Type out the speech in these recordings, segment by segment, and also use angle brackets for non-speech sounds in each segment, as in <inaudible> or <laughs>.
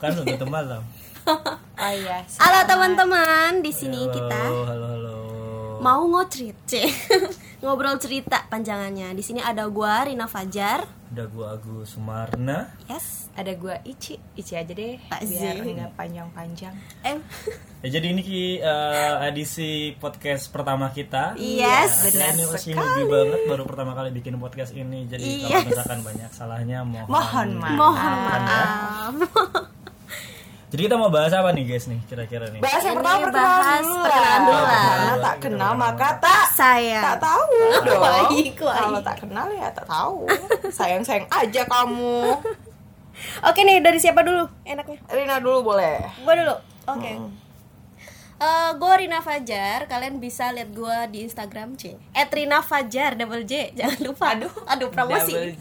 Kan udah tutup malam. <laughs> Oh iya. Halo teman-teman, di sini Halo, kita Halo, halo. mau ngocrit. <laughs> Ngobrol cerita panjangannya. Di sini ada gua Rina Fajar. Ada gua Agus Sumarna. Yes. Ada gua Ici, Ici aja deh. Pak biar Zi. enggak panjang-panjang. Eh, Ya, jadi ini ki eh, edisi podcast pertama kita. Yes. Benar Ini masih sekali. banget baru pertama kali bikin podcast ini. Jadi Yes. kalau misalkan banyak salahnya mohon. Mohon maaf. mohon Maaf. maaf. <laughs> Jadi kita mau bahas apa nih guys nih kira-kira nih? Bahas yang pertama perkenalan dulu perkenalan dulu lah. Karena tak kenal maka tak Saya. tak tahu dong. Kalau tak kenal ya tak tahu. Sayang-sayang aja kamu. <laughs> Oke nih, dari siapa dulu enaknya? Rina dulu boleh. Gua dulu. Oke. Eh, gue Rina Fajar, kalian bisa lihat gue di Instagram C. Rina Fajar double J, jangan lupa. Aduh, aduh promosi. <laughs>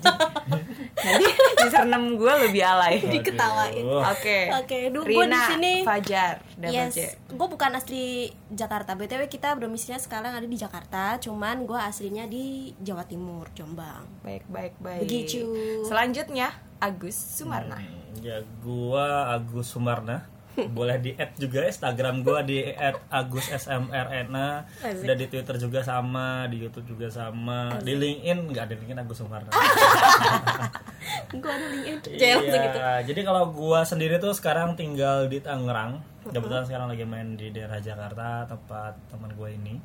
Nanti username gue lebih alay. Diketawain. Oke. Oke, du- gua di Rina sini. Fajar double Yes, gue bukan asli Jakarta. btw kita domisilinya sekarang ada di Jakarta, cuman gue aslinya di Jawa Timur, Jombang. Baik, baik, baik. Begitu. Selanjutnya Agus Sumarna. Hmm, Ya gua Agus Sumarna. Boleh di add juga Instagram gua di @agusSMRNA. Asik. Udah di Twitter juga sama, di YouTube juga sama, di LinkedIn nggak ada LinkedIn Agus Sumarna. <laughs> Gue ada LinkedIn. Langsung gitu. Iya, jadi kalau gua sendiri tuh sekarang tinggal di Tangerang. Kebetulan sekarang lagi main di daerah Jakarta tempat teman gue ini.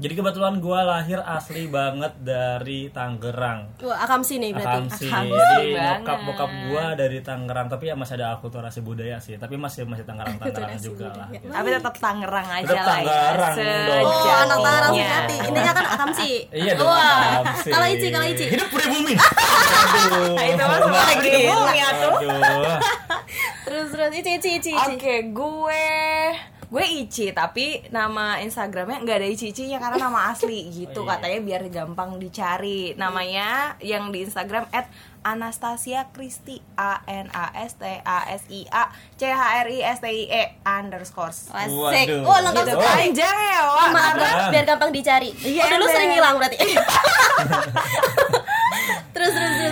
Jadi kebetulan gua lahir asli banget dari Tangerang. Wah, akamsi nih berarti. Akamsi. Akamsi Jadi banget. bokap bokap gua dari Tangerang, tapi ya masih ada akulturasi budaya sih. Tapi masih masih Tangerang Tangerang juga lah. gitu. Tapi tetap Tangerang aja Tetap lah ya. Tangerang dong. Oh, anak Tangerang Iya. sejati. Intinya kan akamsi. Iya dong. Wah. Akamsi. Kalau Ici, kalau Ici. Hidup pribumi. Aduh. <laughs> Itu mah semua lagi di bumi ya tuh. Terus terus Ici Ici Ici. Ici. Oke, gue gue Ici tapi nama Instagramnya nggak ada Ici-icinya karena nama asli <laughs> gitu Oh, iya. katanya biar gampang dicari namanya yang di Instagram at Anastasia Kristi A N A S T A S I A C H R I S T I E underscore Asik. Oh, lengkap gitu Oh. panjang ya Oh, Wak. maaf biar gampang dicari. Iya, oh, dulu sering hilang berarti. <laughs> <laughs>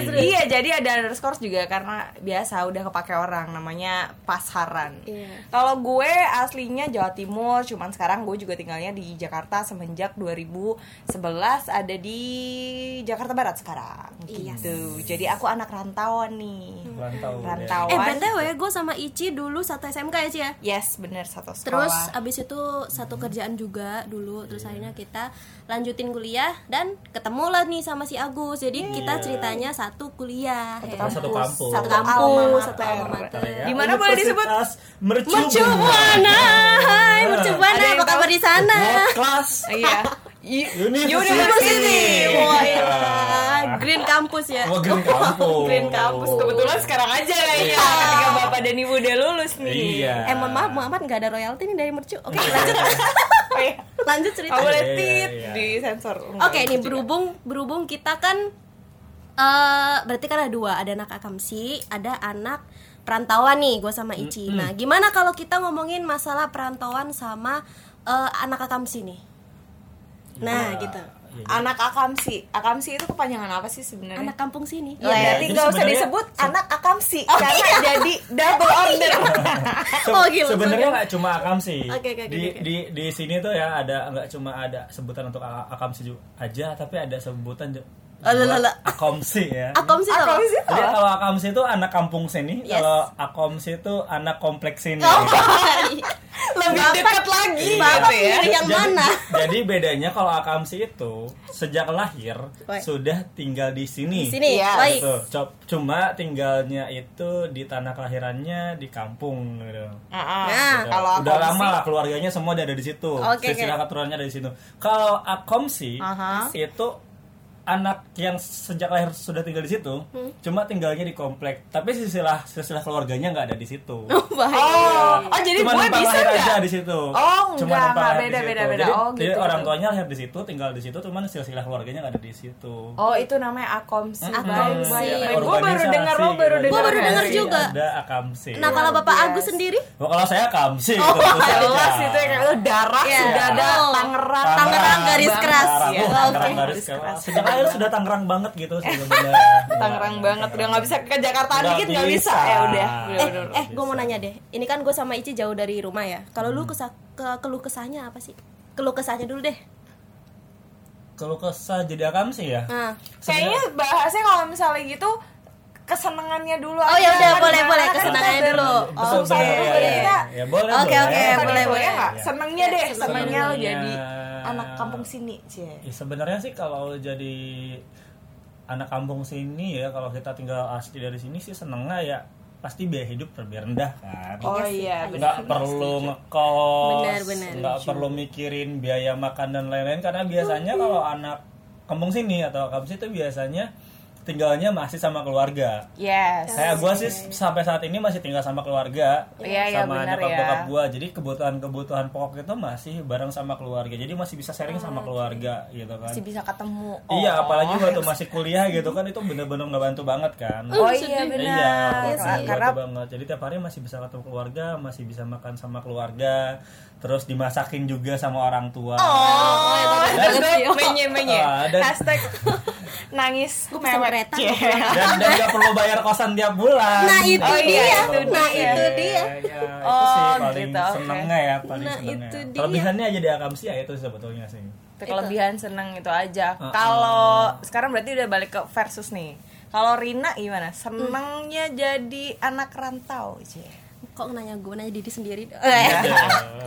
Iya, jadi ada underscore juga karena biasa udah kepake orang namanya pasaran. Iya. Kalau gue aslinya Jawa Timur, cuman sekarang gue juga tinggalnya di Jakarta semenjak 2011 ada di Jakarta Barat sekarang. Iya. Gitu. Jadi aku anak rantauan nih. Rantau. ya. Rantauan. Eh, BTW gue sama Ici dulu satu SMK ya, Ci ya? Yes, bener satu sekolah. Terus abis itu satu kerjaan juga dulu Terus akhirnya kita lanjutin kuliah Dan ketemu lah nih sama si Agus Jadi kita ceritanya satu kuliah ya. kampus. Satu kampus. Satu kampus, satu alma mater Ya, Di mana boleh disebut? Mercubuana Hai Mercubuana apa kabar di sana? Class <laughs> Iya. University. University. Wah ya Green Campus ya Wah, Green Campus. Green Campus kebetulan sekarang aja kayaknya ketika Bapak dan Ibu udah lulus nih. Iya. Eh mohon maaf Muhammad nggak ada royalti nih dari Mercu Oke lanjut Oh, iya. Lanjut cerita Nggak boleh Iya, iya, tit iya. di sensor. Oke, ini berhubung berhubung kita kan eh berarti kan ada dua, ada anak akamsi, ada anak perantauan nih, gue sama Ici. Nah, gimana kalau kita ngomongin masalah perantauan sama eh, anak akamsi nih? Nah, Iya. gitu. Iya. Anak akamsi. Akamsi itu kepanjangan apa sih sebenarnya? Anak kampung sini. Ya, Iya, berarti jadi nggak usah disebut anak akamsi karena jadi double order. Se- <laughs> Oh, gila, Sebenarnya nggak cuma akamsi. Oke, oke, oke, di oke. di di sini tuh ya ada nggak cuma ada sebutan untuk akamsi aja, tapi ada sebutan akomsi ya. Akamsi apa? Akamsi itu Jadi kalau akamsi itu anak kampung sini, Yes. kalau akomsi itu anak kompleks sini. Oh, <laughs> Lebih Bapak- dekat lagi Bapak gitu ya. yang jadi, mana? jadi bedanya kalau akamsi itu sejak lahir Baik. sudah tinggal di sini. Di sini. Iya, Baik. Gitu. Cuma tinggalnya itu di tanah kelahirannya di kampung gitu. Heeh. Nah, Udah- kalau udah akomsi- lama lah keluarganya semua ada di situ. Oke, Silsilah oke. keturunannya ada di situ. Kalau akomsi Aha. itu anak yang sejak lahir sudah tinggal di situ, Hmm. cuma tinggalnya di komplek. Tapi silsilah silsilah keluarganya nggak ada di situ. <laughs> Baik. Oh, oh jadi cuma gue bisa lahir aja di situ. Oh, Cuma enggak, enggak, beda, beda, beda. Jadi, Oh, jadi gitu, orang gitu. tuanya lahir di situ, tinggal di situ, cuman silsilah keluarganya nggak ada di situ. Oh itu namanya akomsi. Hmm, Akomsi. Baik. Gue baru dengar lo baru dengar. Gua baru dengar juga. Ada akamsi. Nah, kalau Bapak Yes. Agus sendiri? Oh, kalau saya akamsi Oh, jelas itu ya kayak darah Iya. sudah ada Oh. Tangerang. Tangerang garis keras. Tangerang, Iya, Tangerang garis keras. Terakhir sudah Tangerang banget gitu sebenarnya. Tangerang banget. Udah nggak bisa ke Jakarta dikit nggak bisa. bisa. ya udah Eh, eh, eh gue mau nanya deh. Ini kan gue sama Ici jauh dari rumah ya. Kalau lu kesah ke keluh kesahnya apa sih? Keluh kesahnya dulu deh. Kalau kesah jadi akam sih ya. nah kayaknya bahasnya kalau misalnya gitu kesenangannya dulu Oh, ya udah, boleh, boleh, kan kesenangannya dulu. Oh, ya, boleh, Oke, oke, boleh, boleh. ya? Ya. senengnya deh Senengnya. senengnya lo jadi anak kampung sini cie Ya, sebenarnya sih kalau jadi anak kampung sini ya kalau kita tinggal asli dari sini sih senengnya ya pasti biaya hidup lebih rendah kan. oh iya nggak perlu ngekos, Benar, benar. nggak perlu mikirin biaya makan dan lain-lain karena biasanya kalau anak kampung sini atau kampung situ biasanya tinggalnya masih sama keluarga. yes Kayak gue sih sampai saat ini masih tinggal sama keluarga, Iya, iya, sama benar nyokap ya. bokap gue. Jadi kebutuhan-kebutuhan pokok itu masih bareng sama keluarga. Jadi masih bisa sharing sama keluarga gitu kan. masih bisa ketemu Iya, Oh. apalagi waktu <laughs> masih kuliah gitu kan itu bener-bener ngebantu banget kan. oh iya Iya, benar bener, karena bantu banget. Jadi tiap hari masih bisa ketemu keluarga, masih bisa makan sama keluarga, terus dimasakin juga sama orang tua. Oh. Ah, dan- Hashtag nangis Gua pesen mewek. Kereta. Cie. Dan dan gak perlu bayar kosan tiap bulan. Nah, itu Oh, iya, dia. itu nah, dia. itu dia. Ya, ya, itu Oh, sih paling gitu, senengnya ya, paling Nah, senengnya. itu dia. Kelebihannya aja di Akamsi ya itu sebetulnya sih. Itu kelebihan seneng itu aja. Uh-uh. Kalau sekarang berarti udah balik ke versus nih. Kalau Rina gimana? Senengnya jadi anak rantau, Cie. Kok nanya gue nanya diri sendiri <laughs>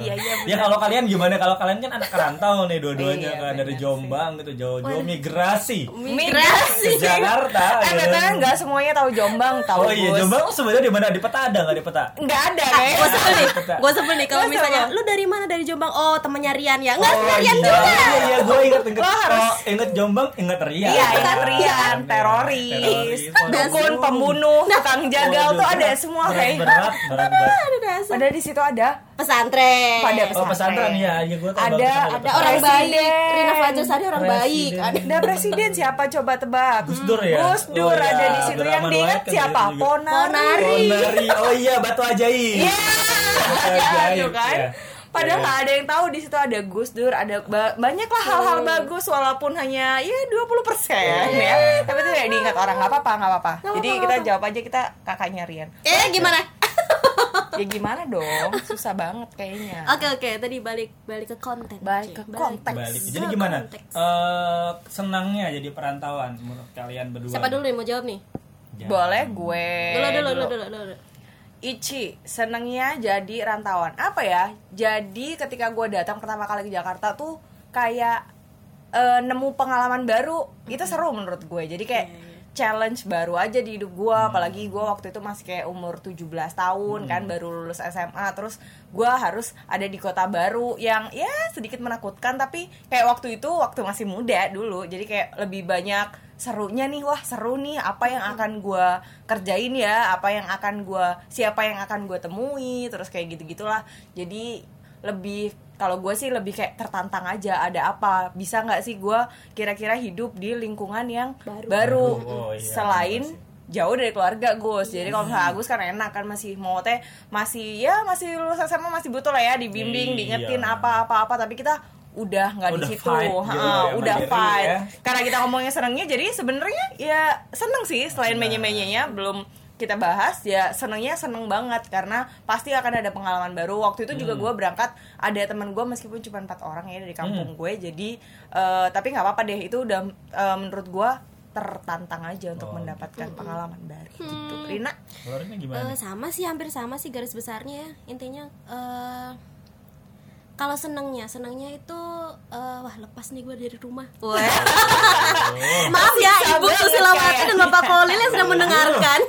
Iya, iya, Ya kalau kalian gimana? Kalau kalian kan anak kerantau nih dua-duanya Iya, kan dari Jombang gitu, jauh-jauh migrasi migrasi ke Jakarta. Eh, betul nggak semuanya tahu Jombang, tahu Oh iya. Jombang sebenarnya di mana? Di peta ada nggak di peta? Nggak ada gue kayaknya. sebel nih gue sebel nih kalau misalnya lu dari mana dari Jombang oh temennya Rian ya nggak Oh, Rian iya, juga Iya, iya, gue inget inget. Lo harus- Oh, inget Jombang, inget Rian. Iya, ingat Kan? Rian, Iya, teroris, dukun, pembunuh, tukang jagal tuh ada semua berat, berat. Ada dasar Ada di situ ada pesantren pada Oh, pesantren ya, ya gue tahu Ada- ada orang baik. Rina Fajar Sari orang baik Presiden. ada Ada presiden siapa coba tebak? Gus Dur ya? Gus Dur Oh, iya. ada di situ yang diingat kan siapa? juga. Ponari. Ponari. Ponari. Oh iya, Batu Ajaib. Iya. Batu Ya, Ajaib. itu kan. ya. Padahal Iya. nggak ada yang tahu di situ ada Gus Dur, ada ba- banyak lah hal-hal bagus walaupun hanya ya 20% Iya. ya. Tapi itu tidak diingat orang nggak apa-apa, nggak apa-apa. Jadi kita jawab aja kita kakaknya Rian. eh gimana <laughs> Ya gimana dong? Susah banget kayaknya. oke oke tadi balik balik ke konten Balik ke konteks. Balik. ke Jadi gimana? konteks. Eh, senangnya jadi perantauan menurut kalian berdua? siapa dulu nih mau jawab nih Jangan. Boleh gue. dulu dulu dulu dulu dulu Ichi, senengnya jadi rantauan. Apa ya? Jadi ketika gue datang pertama kali ke Jakarta tuh kayak eh, nemu pengalaman baru. Itu seru menurut gue. Jadi kayak challenge baru aja di hidup gue. Apalagi gue waktu itu masih kayak umur 17 tahun kan, baru lulus SMA. Terus gue harus ada di kota baru yang ya sedikit menakutkan. Tapi kayak waktu itu waktu masih muda dulu. Jadi kayak lebih banyak serunya nih wah seru nih apa yang akan gue kerjain ya apa yang akan gue siapa yang akan gue temui terus kayak gitu gitulah jadi lebih kalau gue sih lebih kayak tertantang aja ada apa? Bisa nggak sih gue kira-kira hidup di lingkungan yang baru, Baru, oh iya, selain jauh dari keluarga Gus. Jadi kalau misalnya Agus kan enak kan masih mau teh masih ya masih lulus SMA masih butuh lah ya dibimbing Iya. diingetin apa apa apa tapi kita udah nggak di Udah situ. fight gitu Ha, ya, udah fight. ya. karena kita ngomongnya senengnya jadi sebenarnya ya seneng sih selain menye-menyenya belum kita bahas ya senengnya seneng banget. Karena pasti akan ada pengalaman baru. Waktu itu Hmm. juga gue berangkat ada teman gue meskipun cuma empat orang ya dari Hmm. kampung gue. Jadi eh, tapi nggak apa-apa deh itu udah eh, menurut gue tertantang aja untuk Oh, mendapatkan pengalaman baru gitu. Hmm. Rina? Kalau Rina gimana? Eh, sama sih hampir sama sih garis besarnya ya. Intinya eh kalau senangnya senangnya itu eh, wah lepas nih gue dari rumah. Oh. <laughs> maaf ya ibu banget Susilawati dan bapak Kolil yang sedang mendengarkan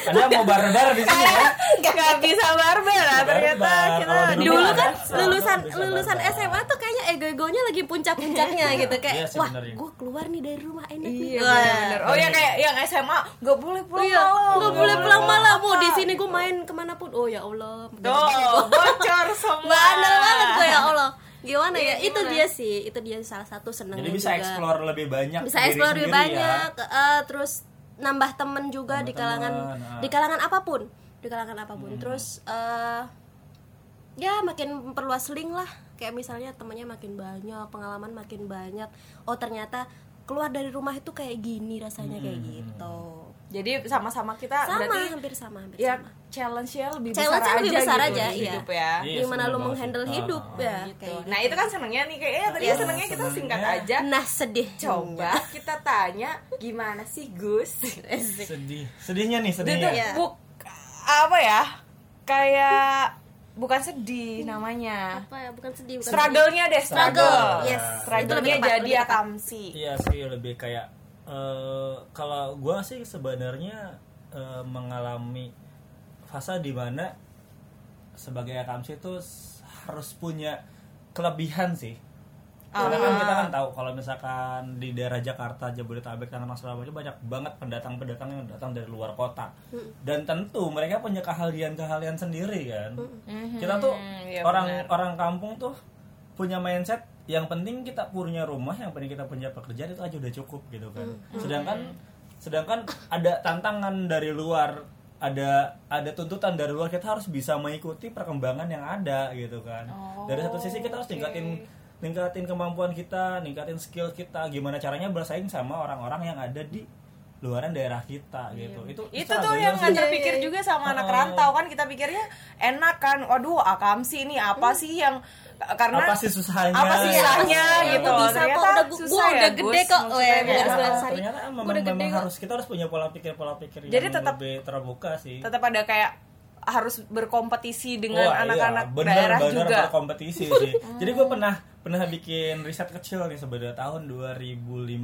Ada mau barbar di sini ya? nggak bisa barbar lah ternyata kita dulu kan lulusan lulusan. SMA tuh kayaknya ego-egonya lagi puncak-puncaknya gitu kayak Iya wah ya. gue keluar nih dari rumah enak nih Iya. Oh ya kayak yang SMA nggak boleh pulang Iya, malam. nggak boleh pulang malam. Mau di sini gue main ke mana pun. Oh ya Allah. Tuh, bocor semua. Bandel banget gue ya Allah. Gimana Iya, ya? Itu dia sih. Itu dia salah satu senengnya Jadi bisa juga. explore lebih banyak. Bisa explore lebih ya. banyak. eh, terus nambah temen juga Nambah di kalangan temen, ah. di kalangan apa pun. Di kalangan apa pun. Hmm. Terus eh ya makin perluas link lah. Kayak misalnya temennya makin banyak, pengalaman makin banyak. Oh ternyata keluar dari rumah itu kayak gini rasanya kayak gitu Jadi sama-sama kita sama berarti hampir sama hampir ya sama challenge-nya lebih Challenge-nya besar lebih aja besar gitu aja, di iya. hidup ya. Iya, gimana lu menghandle sih. hidup Ah, ya Gitu. kayak Nah, itu kan senengnya nih kayaknya tadi Yes. senengnya kita singkat Senengnya- aja. nah sedih Coba kita tanya gimana sih Gus? sedih sedihnya nih sedihnya Iya. buk apa ya? Kayak bukan sedih namanya. apa ya bukan sedih bukan Struggle-nya deh, struggle. Struggle, yes. Itu Struggle-nya jadi akamsi. Iya sih lebih kayak eh, kalau gua sih sebenarnya eh, mengalami fase di mana sebagai akamsi itu harus punya kelebihan sih. Karena kan kita kan tahu kalau misalkan di daerah Jakarta, Jabodetabek, Tangerang, Surabaya banyak banget pendatang-pendatang yang datang dari luar kota. Dan tentu mereka punya keahlian-keahlian sendiri kan. Kita tuh iya orang benar. orang kampung tuh punya mindset yang penting kita punya rumah, yang penting kita punya pekerjaan itu aja udah cukup gitu kan. Sedangkan sedangkan ada tantangan dari luar, ada ada tuntutan dari luar kita harus bisa mengikuti perkembangan yang ada gitu kan. dari satu sisi kita harus tingkatin ningkatin kemampuan kita, ningkatin skill kita, gimana caranya bersaing sama orang-orang yang ada di luaran daerah kita gitu. Itu Itu tuh yang nggak terpikir juga sama anak rantau kan kita pikirnya enak kan. Waduh, akamsi ini apa sih yang karena apa sih susahnya? apa sih susahnya Iya, gitu. bisa kok, Ternyata udah gua- susah gua ya, udah Gus, gede kok. Ya, hari. ternyata memang, udah memang kok. harus kita harus punya pola pikir pola pikir Jadi yang tetap- lebih terbuka sih. tetap ada kayak harus berkompetisi dengan iya, anak-anak bener, daerah bener juga. berkompetisi sih. <laughs> Jadi gue pernah pernah bikin riset kecil nih sebenarnya tahun 2015.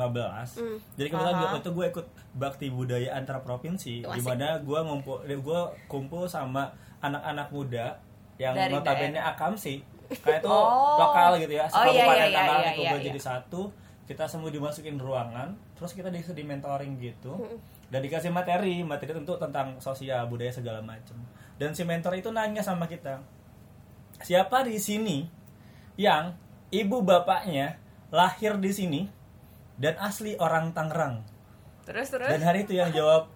Hmm. Jadi kebetulan waktu itu gue ikut bakti budaya antar provinsi di mana gue ngumpul gue kumpul sama anak-anak muda yang Dari notabene akamsi. Kayak itu Oh. lokal gitu ya, Oh, iya, iya, iya, iya, itu iya, gue iya. jadi satu. Kita semua dimasukin ruangan, terus kita di mentoring gitu. Hmm. Dan dikasih materi, materi tentu tentang sosial, budaya segala macam. Dan si mentor itu nanya sama kita, siapa di sini yang ibu bapaknya lahir di sini dan asli orang Tangerang? Terus terus. Dan hari itu yang jawab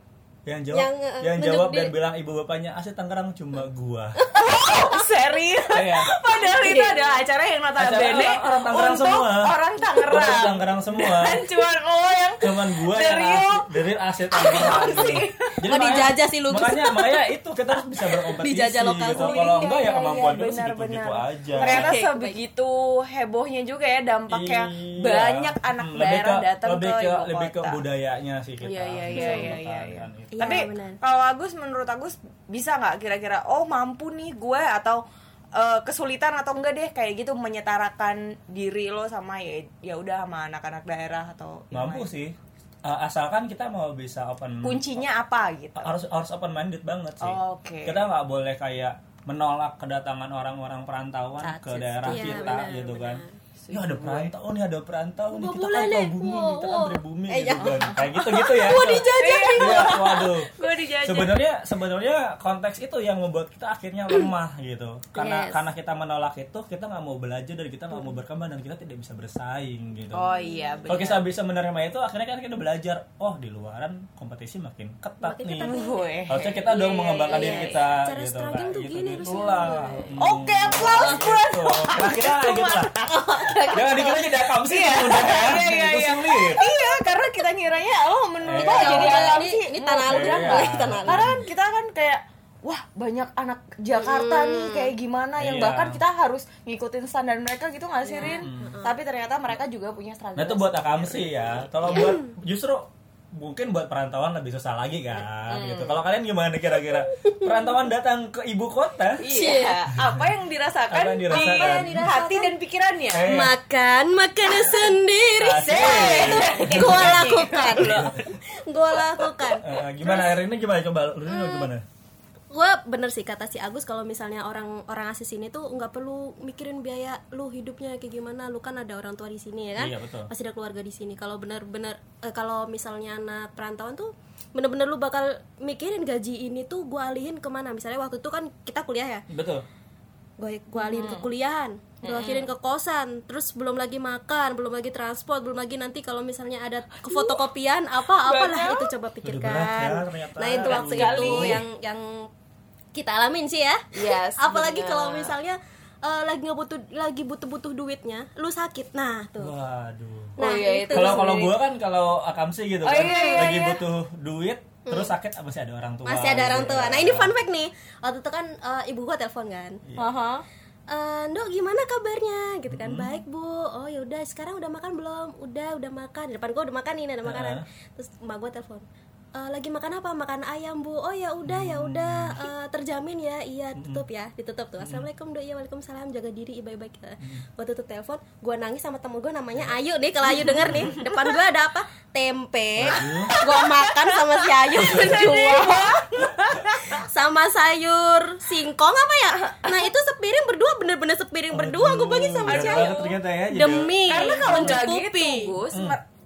yang jawab Yang, yang, eh, jawab dan di- bilang ibu bapaknya asli Tangerang cuma gua. <laughs> serius. Iya. Padahal itu adalah acara yang notabene Acara orang- orang Tangerang untuk semua. orang Tangerang. Orang Tangerang semua. <laughs> Dan cuma lo yang Cuman gua yang Dari dari asli Tangerang. <laughs> Akamsi. Jadi Oh, dijajah sih lu. Makanya makanya itu kita harus bisa berkompetisi Dijajah lokasi. gitu. Kalau Iya, enggak ya iya, kemampuan iya, benar, segitu-gitu benar. aja. Ternyata sebegitu hebohnya juga ya dampaknya Iya. banyak anak Hmm, daerah ke- datang lebih ke, ke lebih ke budayanya sih kita. Iya iya bisa iya iya iya. Iya, Tapi benar. kalau Agus menurut Agus bisa nggak kira-kira oh mampu nih gue atau eh, kesulitan atau enggak deh kayak gitu menyetarakan diri lo sama ya ya udah sama anak-anak daerah atau Mampu lain. sih. Uh, asalkan kita mau bisa open Kuncinya apa gitu? harus harus open minded banget sih. Oh, oke. Kita nggak boleh kayak menolak kedatangan orang-orang perantauan Saat ke daerah iya, kita benar, gitu kan. Benar. Ya ada perantau nih, ada perantau nih. Kita kan bumi, Wow, kita kan wow. pribumi Eh, gitu kan. Kayak gitu-gitu ya. Gua dijajah nih. Iya, waduh. Gue dijajah. Sebenarnya sebenarnya konteks itu yang membuat kita akhirnya lemah gitu. Karena Yes. karena kita menolak itu, kita nggak mau belajar dan kita nggak mau berkembang dan kita tidak bisa bersaing gitu. Oh iya Kalau benar. kita bisa menerima itu, akhirnya kan kita belajar. Oh di luaran kompetisi makin ketat Makin nih. ketat. Harusnya kita dong mengembangkan iya, diri iya. kita Cara gitu. struggling Kayak tuh gitu, gini gitu harusnya. Hmm. Oke, applause bro. Gitu. Kira-kira gitu lah. Jangan dikira jadi akam sih Iya. udah ya. Iya, iya, iya. Iya, karena kita ngiranya oh menurut Iya. lo jadi Iya, alam ini- sih ini tanah lu, Iya. nggak? tanah. Karena kan kita kan kayak wah banyak anak Jakarta nih kayak gimana yang Iya. bahkan kita harus ngikutin standar mereka gitu nggak sih Rin? Tapi ternyata mereka juga punya struggle. Nah itu buat akam sih ya. Kalau buat justru mungkin buat perantauan lebih susah lagi kan gitu. Kalau kalian gimana kira-kira? Perantauan datang ke ibu kota? Iya, apa yang dirasakan, Apa yang dirasakan? di hati dan pikirannya? Eh. Makan makanan sendiri. Gua lakukan. Gua lakukan. Eh, gimana hari ini gimana coba lu ini gimana? Gue bener sih kata si Agus kalau misalnya orang orang asli sini tuh nggak perlu mikirin biaya lu hidupnya kayak gimana. Lu kan ada orang tua di sini ya kan? Iya, betul. pasti ada keluarga di sini. Kalau bener-bener eh, kalau misalnya anak perantauan tuh bener-bener lu bakal mikirin gaji ini tuh gue alihin ke mana. Misalnya waktu itu kan kita kuliah ya? Betul. gue gue alihin ke kuliahan gue ke kosan terus belum lagi makan belum lagi transport belum lagi nanti kalau misalnya ada fotokopian apa apalah itu coba pikirkan. Ya, nah itu waktu itu yang yang kita alamin sih ya. Yes, <laughs> apalagi kalau misalnya eh, lagi nggak butuh lagi butuh butuh duitnya lu sakit. Nah tuh. Waduh. Oh Nah, iya itu. Kalau kalau gua kan kalau akamsi gitu Oh, kan iya, iya, lagi iya. butuh duit terus sakit ah, masih ada orang tua. masih ada orang gitu tua. ya. nah ini fun fact nih. Waktu itu kan eh, ibu gua telepon kan. Aha. Eh, Ndok gimana kabarnya? Gitu kan. Baik bu. Oh ya udah sekarang udah makan belum? Udah udah makan. Di depan gua udah makan nih ada makanan. Terus emak gua telepon "Eh, lagi makan apa? Makan ayam bu. Oh ya udah ya udah. Eh, terjamin ya. Iya tutup ya. Ditutup tuh. Assalamualaikum dok. Iya waalaikumsalam. Jaga diri baik baik gua tutup telepon. Gua nangis sama temen gua namanya Ayu nih. Kalau Ayu denger nih <laughs> depan gua ada apa? Tempe. Gua makan sama si Ayu. <laughs> Berdua sama sayur singkong apa ya? Nah itu sepiring berdua. Bener-bener sepiring berdua. Gue bagi sama si Ayu. ternyata ya. demi. Karena kalau nggak gitu, Gus,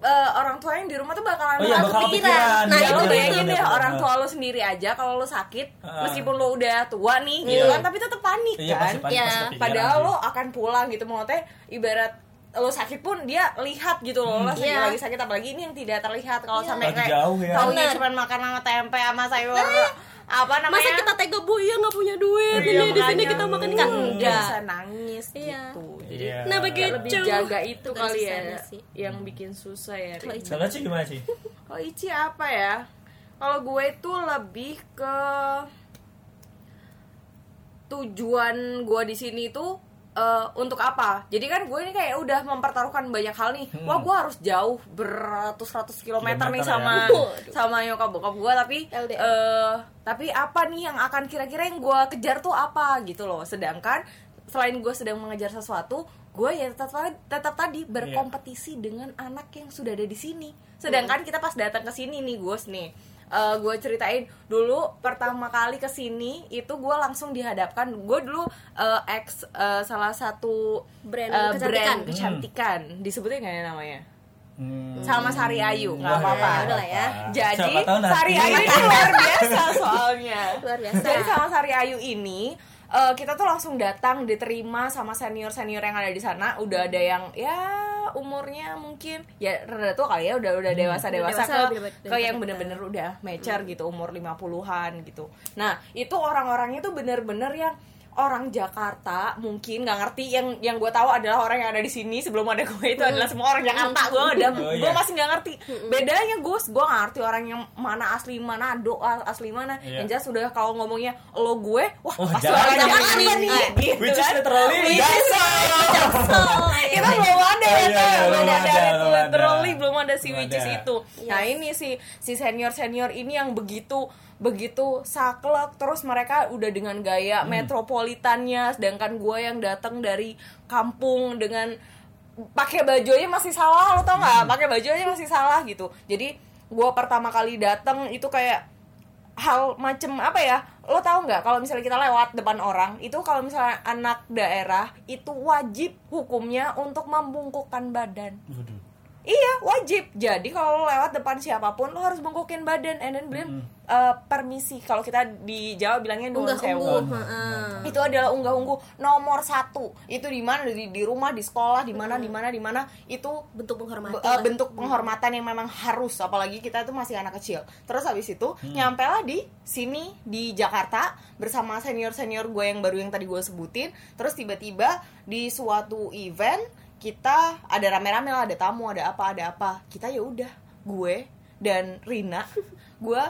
eh, orang tua yang di rumah tuh bakalan Oh iya bakal kepikiran. kepikiran. Nah, Ya, itu bayangin deh orang tua lo sendiri aja kalau lo sakit, Ah. meskipun lo udah tua nih gitu kan, tapi tetap panik Iya kan. pasti panik Iya. pasti kepikiran Padahal lo akan pulang gitu maksudnya ibarat lo sakit pun dia lihat gitu loh lo lagi, Iya. lagi sakit apalagi ini yang tidak terlihat kalau sampai Lagi kayak jauh ya. cuma makan sama tempe sama sayur apa namanya? Masa kita tega bu? Iya nggak punya duit. Iya, ini di sini kita makan kan enggak. bisa nangis Iya. gitu. Jadi Iya. nah begitu. lebih jaga itu Tugas kali ya sih. yang bikin susah ya Kalau sih gimana sih? <laughs> kalau Ici apa ya? Kalau gue tuh lebih ke tujuan gue di sini tuh eh, untuk apa? Jadi kan gue ini kayak udah mempertaruhkan banyak hal nih. Wah gue harus jauh beratus-ratus kilometer nih Kilometer sama ya. sama nyokap bokap gue. Tapi LDR. eh, tapi apa nih yang akan kira-kira yang gue kejar tuh apa gitu loh. Sedangkan selain gue sedang mengejar sesuatu, gue ya tetap tetap tadi berkompetisi dengan anak yang sudah ada di sini. Sedangkan kita pas datang ke sini nih, Gus nih. Gue ceritain dulu pertama kali ke sini itu gue langsung dihadapkan gue dulu eh, ex eh, salah satu Brand eh, kecantikan. brand kecantikan disebutin nggak ya namanya Hmm. sama Sari Ayu nggak apa-apa ya udah lah ya. jadi. Sari Ayu ini luar biasa soalnya Luar biasa. jadi sama Sari Ayu ini eh, kita tuh langsung datang diterima sama senior senior yang ada di sana. Udah ada yang ya umurnya mungkin ya rada tua kali ya udah udah dewasa dewasa Dewasa, ke ke yang bener-bener. udah mature gitu umur 50-an gitu. Nah itu orang-orangnya tuh bener-bener yang orang Jakarta mungkin nggak ngerti yang yang gue tahu adalah orang yang ada di sini sebelum ada gue itu adalah semua orang Jakarta. Gue ada Oh, gue iya. masih nggak ngerti. Bedanya Gus gue nggak ngerti orang yang mana asli mana do asli mana. Iya. yang jelas udah kalau ngomongnya lo gue wah Oh, pasti orang Jakarta nih. Gitu Which is kan. literally kita belum ada ya iya, iya, belum ada, ada, belum ada. literally belum ada si which is itu. Nah ini si si senior senior ini yang begitu begitu saklek terus mereka udah dengan gaya Hmm. metropolitannya sedangkan gue yang datang dari kampung dengan pakai bajunya masih salah lo tau Hmm. nggak pakai bajunya masih salah gitu jadi gue pertama kali datang itu kayak hal macem apa ya lo tahu nggak kalau misalnya kita lewat depan orang itu kalau misalnya anak daerah itu wajib hukumnya untuk membungkukkan badan Waduh. Iya wajib. Jadi kalau lewat depan siapa pun lo harus bungkukin badan. And then bilang eh, permisi. Kalau kita di Jawa bilangnya unggah sewu heeh. itu adalah unggah ungguh nomor satu. Itu di mana? Di, di rumah di sekolah di mana di mana di mana. Itu bentuk penghormatan eh, bentuk penghormatan yang memang harus. Apalagi kita itu masih anak kecil. Terus habis itu nyampe lah di sini di Jakarta bersama senior senior gue yang baru yang tadi gue sebutin. Terus tiba-tiba di suatu event kita ada rame-rame lah ada tamu ada apa ada apa. Kita ya udah gue dan Rina gue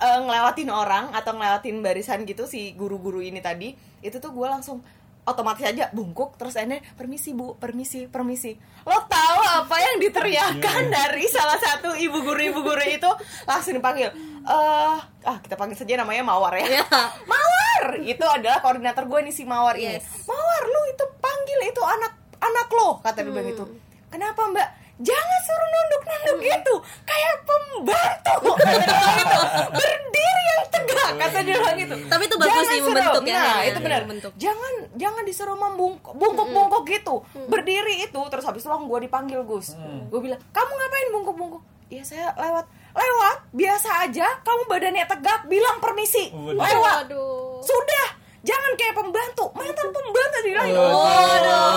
eh, ngelewatin orang atau ngelewatin barisan gitu si guru-guru ini tadi itu tuh gue langsung otomatis aja bungkuk terus ini permisi bu permisi permisi. Lo tahu apa yang diteriakan dari salah satu ibu guru ibu guru itu? Langsung dipanggil eh ah kita panggil saja namanya mawar ya. Iya. mawar! Itu adalah koordinator gue nih si mawar ini. Yes. mawar lu itu panggil itu anak anak lo kata dia bilang itu kenapa mbak? Jangan suruh nunduk nunduk gitu. Kayak pembantu. <laughs> Gitu. berdiri yang tegak kata dia bilang gitu. Tapi itu bagus Jangan sih, suruh- membentuk ya, nah ya, itu ya, benar. Membentuk. jangan jangan disuruh membungkuk bungkuk bungkuk gitu. Berdiri itu terus habis itu gue dipanggil gus. Gue bilang kamu ngapain bungkuk bungkuk Iya saya lewat. Lewat? Biasa aja. Kamu badannya tegak bilang permisi. Lewat. Waduh. sudah jangan kayak pembantu. Mantan pembantu dibilang Oh. waduh.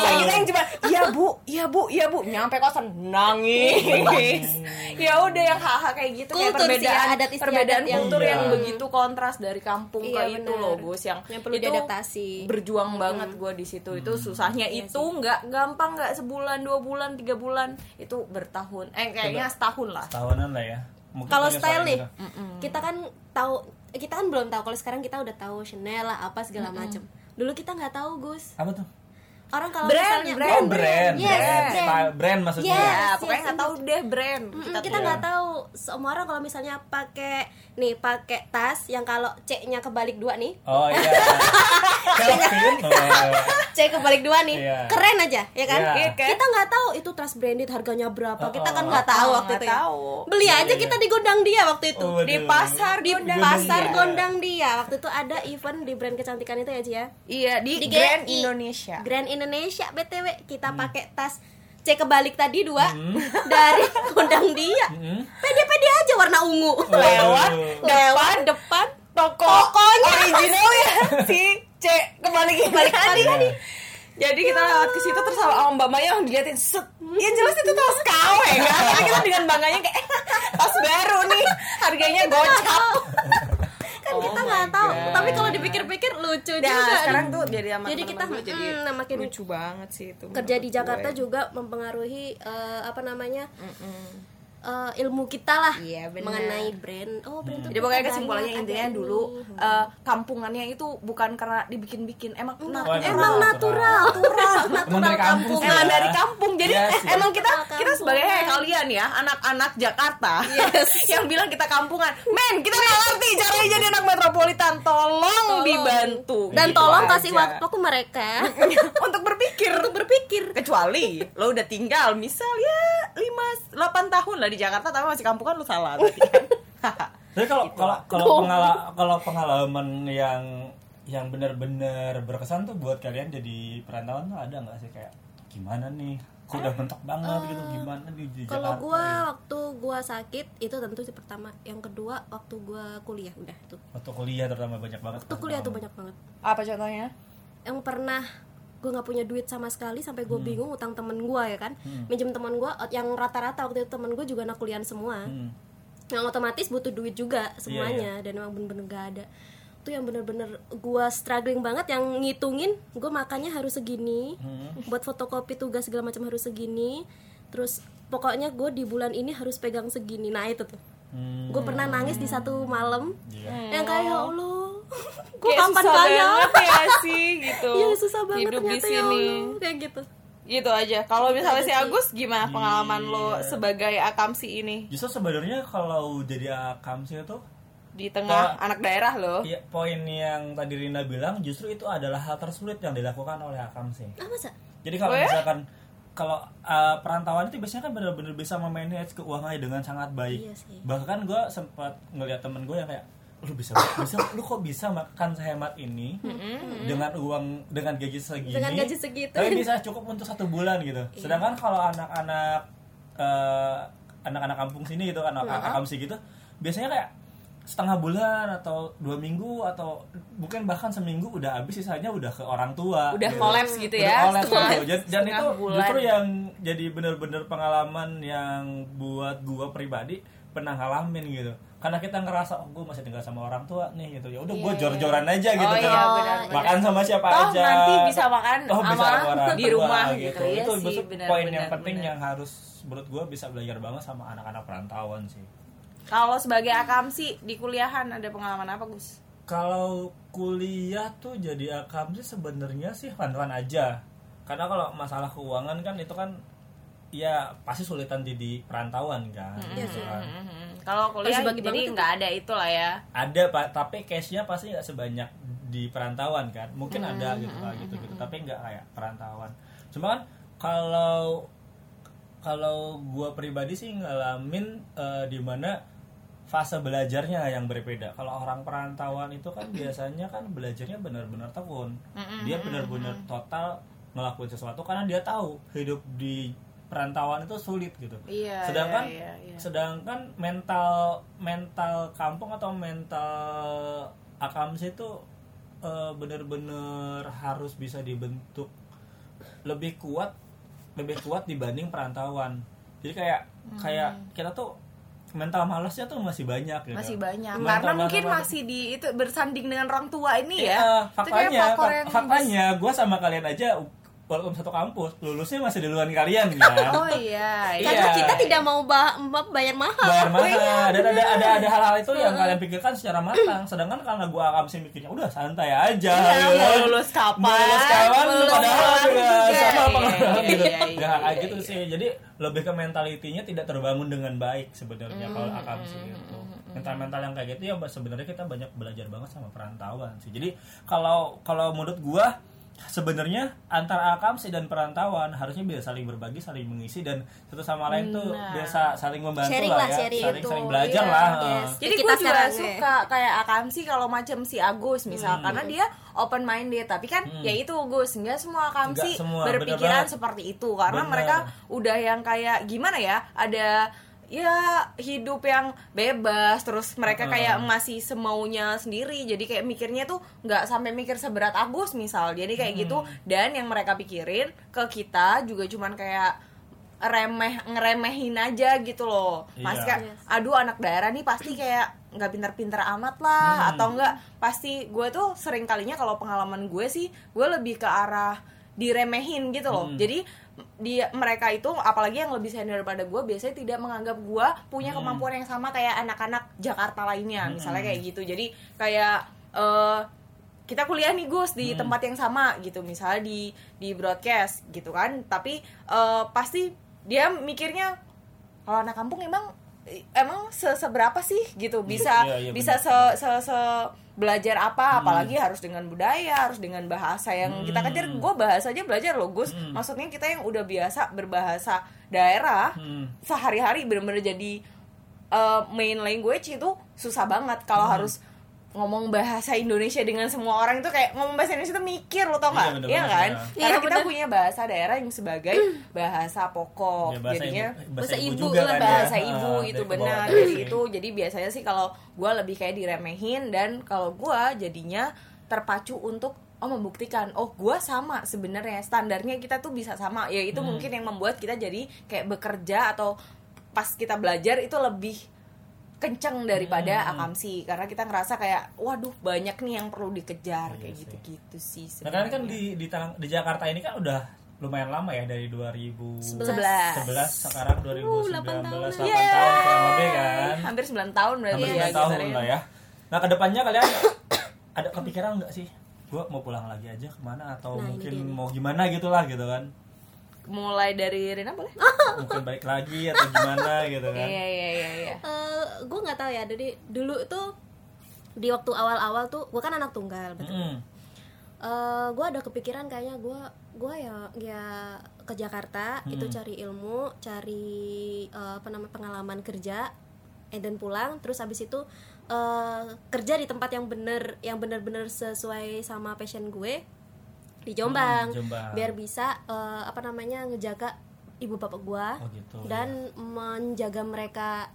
Saya kita yang cuma <laughs> iya bu. Iya bu. Iya bu. Nyampe kosan nangis. <laughs> Ya udah yang hal-hal kayak gitu kayak Kultur sih ya, perbedaan adat istiadat perbedaan yang- kultur Iya. yang begitu kontras dari kampung Iya, ke itu benar. loh Gus yang Yang perlu itu diadaptasi. berjuang banget gue di situ. Itu susahnya itu nggak gampang nggak sebulan dua bulan tiga bulan. Itu bertahun. Eh kayaknya setahun lah. Tahunan lah ya kalau style nih gitu. kita kan tahu kita kan belum tahu. Kalau sekarang kita udah tahu Chanel lah apa segala macem. Dulu kita nggak tahu Gus. Apa tuh orang kalau Brand, misalnya brand. oh brand yes, brand brand. style brand maksudnya Yes. ya pokoknya yes, nggak tahu deh brand Mm-mm, kita Iya. nggak tahu semua orang kalau misalnya pakai nih pakai tas yang kalau C-nya kebalik dua nih oh iya <laughs> Kelvin oh, <laughs> C kebalik dua nih Iya. keren aja ya kan Iya. Iya kan? kita nggak tahu itu tas branded harganya berapa Oh, kita kan oh. nggak tahu Oh, waktu itu ya. tahu. beli Iya, aja iya. kita di gondang dia waktu itu Oh, di pasar di gondang pasar dia. gondang dia waktu itu ada event di brand kecantikan itu ya Ci ya iya di, Di Grand. Indonesia Grand Indonesia BTW kita pakai tas C kebalik tadi dua. <laughs> Dari gondang dia. Hmm. pede-pede aja warna ungu. Lewat Waduh. <laughs> lewat. depan toko Tokonya. original ya <laughs> si C kembali kembali tadi. Iya. jadi kita lewat ke situ terus sama Mbak Maya yang diliatin set. Ya jelas itu tas KW kan? Tapi kita dengan bangganya kayak tas baru nih. Harganya gocap kan Oh kita nggak tahu God. tapi kalau dipikir-pikir lucu Nah, juga sekarang tuh jadi sama Jadi kita, gue jadi mm, makin lucu banget sih itu kerja di Jakarta gue. juga mempengaruhi eh, apa namanya eh, ilmu kita lah Iya, mengenai brand oh brand itu Jadi pokoknya kesimpulannya intinya ada dulu ini. eh, kampungannya itu bukan karena dibikin-bikin, emang nat- Oh, emang natural natural Emang dari kampung sih emang ya. dari kampung. Jadi Iya eh, sih. emang kita Kampung. kita sebagai kayak kalian ya, anak-anak Jakarta yang bilang kita kampungan. Men, kita nggak ngerti caranya jadi anak metropolitan. Tolong, dibantu. dan Gitu tolong aja. kasih waktu ke mereka <laughs> untuk berpikir. untuk berpikir Kecuali lo udah tinggal misal ya 5 8 tahun lah di Jakarta tapi masih kampungan lo salah berarti kan. <laughs> Tapi kalau Gitu kalau kalau pengala- kalau pengalaman yang yang benar-benar berkesan tuh buat kalian jadi perantauan tuh ada nggak sih kayak gimana nih? Kok udah mentok banget gitu gimana di, di Eh, kalau gitu? waktu gua sakit itu tentu sih pertama yang kedua waktu gua kuliah udah tuh waktu kuliah terutama banyak banget. waktu kuliah tuh banyak banget Apa contohnya? yang pernah gue nggak punya duit sama sekali sampai gue bingung utang temen gue ya kan? Minjem temen gue yang rata-rata waktu itu temen gue juga anak kuliahan semua. Hmm. yang otomatis butuh duit juga semuanya dan emang bener-bener gak ada. Itu yang bener-bener gue struggling banget yang ngitungin gue makannya harus segini buat fotokopi tugas segala macam harus segini terus pokoknya gue di bulan ini harus pegang segini. Nah itu tuh. Hmm. gue pernah nangis di satu malam. Iya. yang kayak ya allah gue kapan susah kaya banget ya sih gitu. Iya susah banget hidup di ternyata ya sini. Allah. kayak gitu Gitu aja. Kalau misalnya si Agus Iya. gimana pengalaman lo sebagai akamsi ini Justru sebenarnya kalau jadi akamsi itu di tengah Nah. anak daerah lo? ya, poin yang tadi Rina bilang justru itu adalah hal tersulit yang dilakukan oleh akamsi. ah masa Jadi kalau Oh ya? misalkan kalau uh, perantauan itu biasanya kan benar-benar bisa memanage keuangannya dengan sangat baik. Iya sih. Bahkan gue sempat ngeliat temen gue yang kayak lu bisa bisa lu kok bisa makan sehemat ini dengan uang dengan gaji segini Dengan gaji segitu. tapi bisa cukup untuk satu bulan gitu sedangkan kalau anak-anak eh, anak-anak kampung sini gitu anak anak kamsi gitu biasanya kayak setengah bulan atau dua minggu atau mungkin bahkan seminggu udah habis sisanya udah ke orang tua Udah gitu. kolaps gitu Udah ya, kolaps setengah- gitu. Dan, dan itu bulan. justru yang jadi bener-bener pengalaman yang buat gua pribadi pernah ngalamin gitu karena kita ngerasa oh gue masih tinggal sama orang tua nih gitu ya udah gue jor-joran aja gitu Oh kan iya, benar-benar. makan sama siapa Toh aja nanti bisa makan Toh bisa sama orang di tua rumah gitu, gitu. Iya itu sih, benar, poin benar, yang penting benar. yang harus menurut gue bisa belajar banget sama anak-anak perantauan sih Kalau sebagai akamsi di kuliahan ada pengalaman apa Gus? kalau kuliah tuh jadi akam sih sebenarnya sih fun-fun aja karena kalau masalah keuangan kan itu kan ya pasti sulitan di, di perantauan kan, gitu kan. Mhm. Kalau kuliah bagi jadi nggak ada itu lah ya. ada pak tapi cashnya pasti nggak sebanyak di perantauan kan. Mungkin ada gitu kan gitu gitu. tapi nggak kayak perantauan. Cuma kan kalau kalau gua pribadi sih ngalamin eh, di mana fase belajarnya yang berbeda. Kalau orang perantauan itu kan <clears throat> biasanya kan belajarnya benar-benar tekun. Dia benar-benar total ngelakuin sesuatu karena dia tahu hidup di perantauan itu sulit gitu. Iya, sedangkan iya, iya, iya. sedangkan mental mental kampung atau mental akamsi itu eh, bener-bener harus bisa dibentuk lebih kuat lebih kuat dibanding perantauan. Jadi kayak kayak kita tuh mental malasnya tuh masih banyak gitu. Masih banyak. Mental- karena mungkin malas- masih di itu bersanding dengan orang tua ini Iya, ya kayak faktanya yang faktanya gue sama kalian aja walaupun satu kampus lulusnya masih duluan kalian kan? <laughs> Oh iya. Iya. Karena kita tidak mau ba- bayar mahal. bayar mahal. Iya, dan ada ada ada hal-hal itu yang kalian pikirkan secara matang. Sedangkan karena gue akan sih mikirnya udah santai aja. Iya, gitu mau lulus kapan? Mau lulus kapan? Lulus padahal juga juga. sama Iya, pengalaman iya, gitu. iya, iya, Nggak iya, gitu iya. sih. Jadi lebih ke mentalitinya tidak terbangun dengan baik sebenarnya kalau Hmm, akam sih gitu. mental-mental yang kayak gitu ya sebenarnya kita banyak belajar banget sama perantauan sih. Jadi kalau kalau menurut gua sebenarnya antara akamsi dan perantauan harusnya bisa saling berbagi, saling mengisi dan satu sama lain tuh Nah. biasa saling membantu Sharing lah lah, ya, sharing saling itu. saling belajar Iya, lah. yes. Jadi Kita gue juga sekarang, ya. suka kayak Akam sih kalau macam si Agus misal Hmm. karena dia open minded tapi kan ya itu Gus nggak semua Akam Nggak sih semua, bener berpikiran seperti itu karena Bener. mereka udah yang kayak gimana ya ada ya hidup yang bebas terus mereka kayak masih semaunya sendiri jadi kayak mikirnya tuh nggak sampai mikir seberat Agus misal. Jadi kayak gitu. Dan yang mereka pikirin ke kita juga cuman kayak remeh ngeremehin aja gitu loh. Mas Iya. kayak aduh anak daerah nih pasti kayak nggak pinter-pinter amat lah Hmm. atau enggak pasti gue tuh sering kalinya kalau pengalaman gue sih gue lebih ke arah diremehin gitu loh. Hmm. jadi di mereka itu apalagi yang lebih senior daripada gue biasanya tidak menganggap gue punya Hmm. kemampuan yang sama kayak anak-anak Jakarta lainnya misalnya Hmm. kayak gitu jadi kayak eh, kita kuliah nih Gus di Hmm. tempat yang sama gitu misalnya di di broadcast gitu kan tapi eh, pasti dia mikirnya kalau anak kampung emang emang se seberapa sih gitu bisa Iya, iya, bisa se, se se belajar apa apalagi harus dengan budaya harus dengan bahasa yang kita kejar. Gue bahasa aja belajar loh Gus. Maksudnya kita yang udah biasa berbahasa daerah Hmm. sehari-hari bener-bener jadi uh, main language itu susah banget. Kalau Hmm. harus ngomong bahasa Indonesia dengan semua orang itu kayak ngomong bahasa Indonesia itu mikir lo tau Iya, bener iya banget, kan ya. karena Iya, kita punya bahasa daerah yang sebagai <clears throat> bahasa pokok Ya, bahasa jadinya ibu, bahasa ibu juga lah, kan ya. bahasa Ah, ibu dari itu benar jadi sih. itu jadi biasanya sih kalau gue lebih kayak diremehin dan kalau gue jadinya terpacu untuk oh membuktikan oh gue sama sebenarnya standarnya kita tuh bisa sama ya itu Hmm. mungkin yang membuat kita jadi kayak bekerja atau pas kita belajar itu lebih kenceng daripada Hmm. akamsi karena kita ngerasa kayak waduh banyak nih yang perlu dikejar Iya kayak sih. gitu-gitu sih Nah, kalian kan di di di Jakarta ini kan udah lumayan lama ya dari 2011 11 sekarang 2019 delapan 8 tahun. tahun Yeay. kurang lebih kan. hampir 9 tahun berarti Hampir ya 9 tahun kisarannya. lah ya. Nah, ke depannya kalian <coughs> ada kepikiran nggak sih? Gua mau pulang lagi aja ke mana atau Nah, mungkin mau gimana gitu lah gitu kan. Mulai dari Rina boleh? <laughs> Mungkin balik lagi atau gimana gitu kan. iya iya iya iya. Gue nggak tahu ya. Dari dulu tuh di waktu awal-awal tuh gue kan anak tunggal betul. Mm. gue ada kepikiran kayaknya gue gue ya ya ke Jakarta itu cari ilmu cari eh, apa namanya pengalaman kerja and then pulang. Terus habis itu eh, kerja di tempat yang bener yang bener-bener sesuai sama passion gue di Jombang, Hmm, Jombang. biar bisa eh, apa namanya ngejaga ibu bapak gue Oh gitu. dan menjaga mereka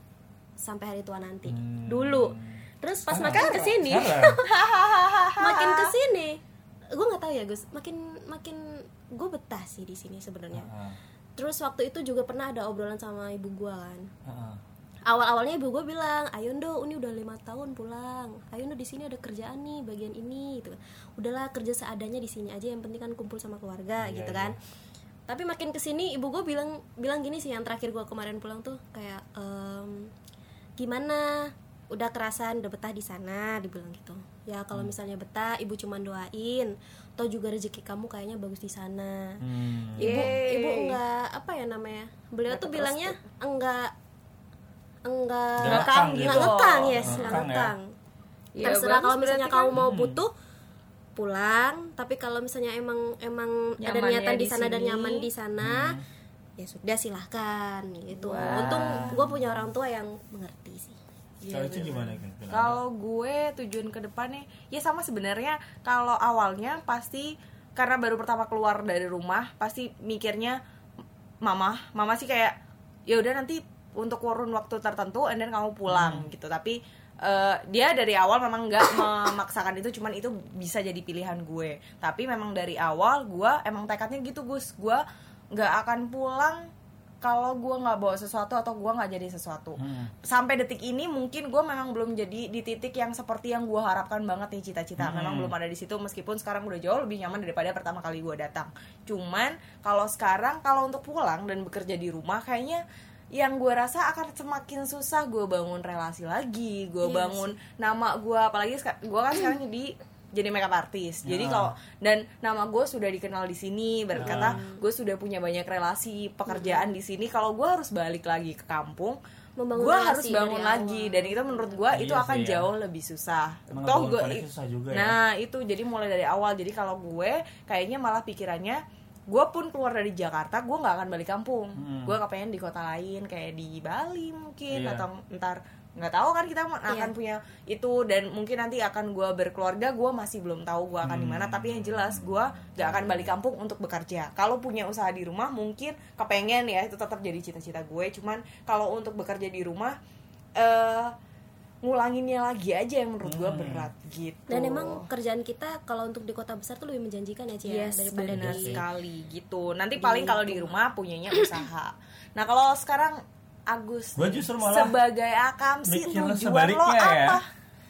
sampai hari tua nanti Hmm. dulu terus pas makin ke sini Sekarang. makin ke sini <laughs> gue nggak tahu ya Gus makin makin gue betah sih di sini sebenarnya Heeh. terus waktu itu juga pernah ada obrolan sama ibu gue kan Heeh. awal awalnya ibu gue bilang ayo ndo ini udah lima tahun pulang ayo ndo di sini ada kerjaan nih bagian ini gitu udahlah kerja seadanya di sini aja yang penting kan kumpul sama keluarga Iya, gitu iya. kan tapi makin ke sini ibu gue bilang bilang gini sih yang terakhir gue kemarin pulang tuh kayak "Em, gimana udah kerasan udah betah di sana dibilang gitu ya kalau Hmm. misalnya betah ibu cuman doain atau juga rezeki kamu kayaknya bagus di sana Hmm. ibu Yeay. ibu enggak apa ya namanya beliau tuh bilangnya enggak enggak Nggak ngekang gitu. ngekang yes Nggak nggak ngekang ya. Ya, terserah kalau misalnya berarti kamu kan. mau Hmm. butuh pulang tapi kalau misalnya emang emang ada Nyamannya niatan di di sana dan sini. nyaman di sana Hmm. ya sudah silahkan gitu Wah. untung gue punya orang tua yang mengerti sih Kalau itu gimana kan? Kalau gue tujuan ke depannya ya sama sebenarnya kalau awalnya pasti karena baru pertama keluar dari rumah pasti mikirnya mama, mama sih kayak ya udah nanti untuk kurun waktu tertentu and then kamu pulang gitu. Tapi eh, dia dari awal memang nggak <coughs> memaksakan itu cuman itu bisa jadi pilihan gue. Tapi memang dari awal gue emang tekadnya gitu Gus. Gue nggak akan pulang kalau gue nggak bawa sesuatu atau gue nggak jadi sesuatu. Sampai detik ini mungkin gue memang belum jadi di titik yang seperti yang gue harapkan banget nih cita-cita. Memang belum ada di situ meskipun sekarang udah jauh lebih nyaman daripada pertama kali gue datang. Cuman kalau sekarang kalau untuk pulang dan bekerja di rumah kayaknya yang gue rasa akan semakin susah gue bangun relasi lagi gue bangun nama gue apalagi gue kan sekarang jadi jadi makeup artist. Jadi Ah. kalau dan nama gue sudah dikenal di sini berkata gue sudah punya banyak relasi pekerjaan di sini. Kalau gue harus balik lagi ke kampung gue harus bangun lagi. Dan itu menurut gue itu Iya akan sih, ya. jauh lebih susah. Emang toh gue koneksi susah juga ya. nah itu. Jadi mulai dari awal. Jadi kalau gue kayaknya malah pikirannya gue pun keluar dari Jakarta gue nggak akan balik kampung Hmm. gue kepengen di kota lain kayak di Bali mungkin Iya. atau ntar nggak tahu kan kita akan Iya. punya itu dan mungkin nanti akan gue berkeluarga gue masih belum tahu gue akan di Hmm. mana tapi yang jelas gue gak akan balik kampung untuk bekerja kalau punya usaha di rumah mungkin kepengen ya itu tetap jadi cita-cita gue cuman kalau untuk bekerja di rumah eh ngulanginnya lagi aja yang menurut Hmm. gue berat gitu dan emang kerjaan kita kalau untuk di kota besar tuh lebih menjanjikan ya Cia Yes, daripada benar di sekali gitu. Nanti paling kalau di rumah punyanya usaha. Nah, kalau sekarang Agus Gua justru malah sebagai akamsi mikir tujuan lo sebaliknya ya apa?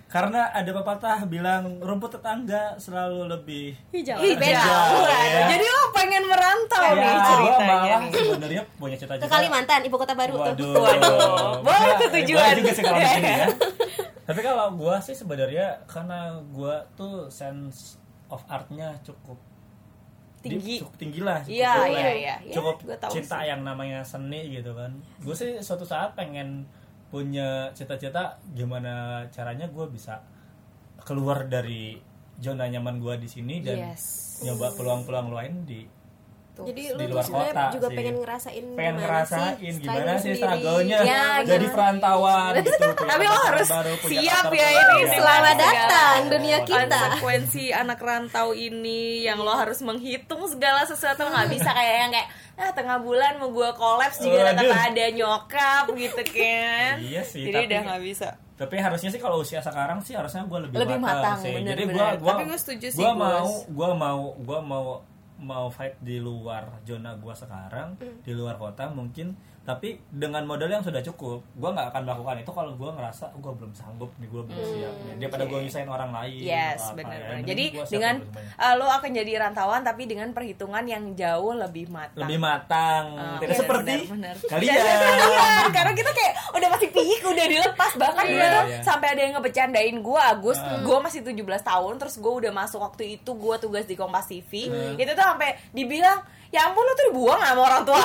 Karena ada pepatah bilang rumput tetangga selalu lebih hijau Hijau. Hijau, ya. Jadi lo pengen merantau ya, nih ceritanya malah sebenarnya punya cita-cita ke Kalimantan ibu kota baru tuh Waduh. Waduh. Boleh tuh eh, tujuan. boleh juga sih kalau di sini ya. <laughs> Tapi kalau gua sih sebenarnya karena gua tuh sense of artnya cukup di- Tinggi. cukup tinggi lah cukup, Iya, cukup- iya, iya. Iya, cukup gua tahu cinta sih. yang namanya seni gitu kan gue sih suatu saat pengen punya cita-cita gimana caranya gue bisa keluar dari zona nyaman gue di sini dan Yes. nyoba peluang-peluang lain di jadi di lu luar tuh sebenarnya kota juga sih. pengen ngerasain pengen gimana ngerasain sih gimana sih struggle-nya ya, jadi gimana? perantauan gitu <laughs> Tapi lo harus baru, siap ya ini. Iya. Selamat Segala- datang dunia kita. Konsekuensi anak rantau ini yang lo harus menghitung segala sesuatu nggak bisa kayak yang kayak ah tengah bulan mau gue kolaps juga tetap Waduh. ada nyokap gitu kan. Iya sih, Jadi tapi- udah nggak bisa. tapi harusnya sih kalau usia sekarang sih harusnya gue lebih, Lebih matang, sih bener, jadi gue gua Tapi gua setuju sih, gua Gus. mau gue mau gue mau mau fight di luar zona gue sekarang Hmm. di luar kota mungkin tapi dengan modal yang sudah cukup gue nggak akan melakukan itu kalau gue ngerasa gue belum sanggup nih gue belum siap nih. daripada gue nyusahin orang lain Hmm, Yes, benar. ya. Jadi dengan uh, lo akan jadi rantauan tapi dengan perhitungan yang jauh lebih matang. lebih matang Ah, tidak benar, seperti benar, benar. kalian <laughs> karena kita kayak udah masih pik, udah dilepas bahkan tuh iya. sampai ada yang ngebecandain gue Agus, Ah. gue masih 17 tahun terus gue udah masuk waktu itu gue tugas di Kompas TV. Hmm. Itu tuh sampai dibilang, "Ya ampun lu tuh dibuang sama orang tua."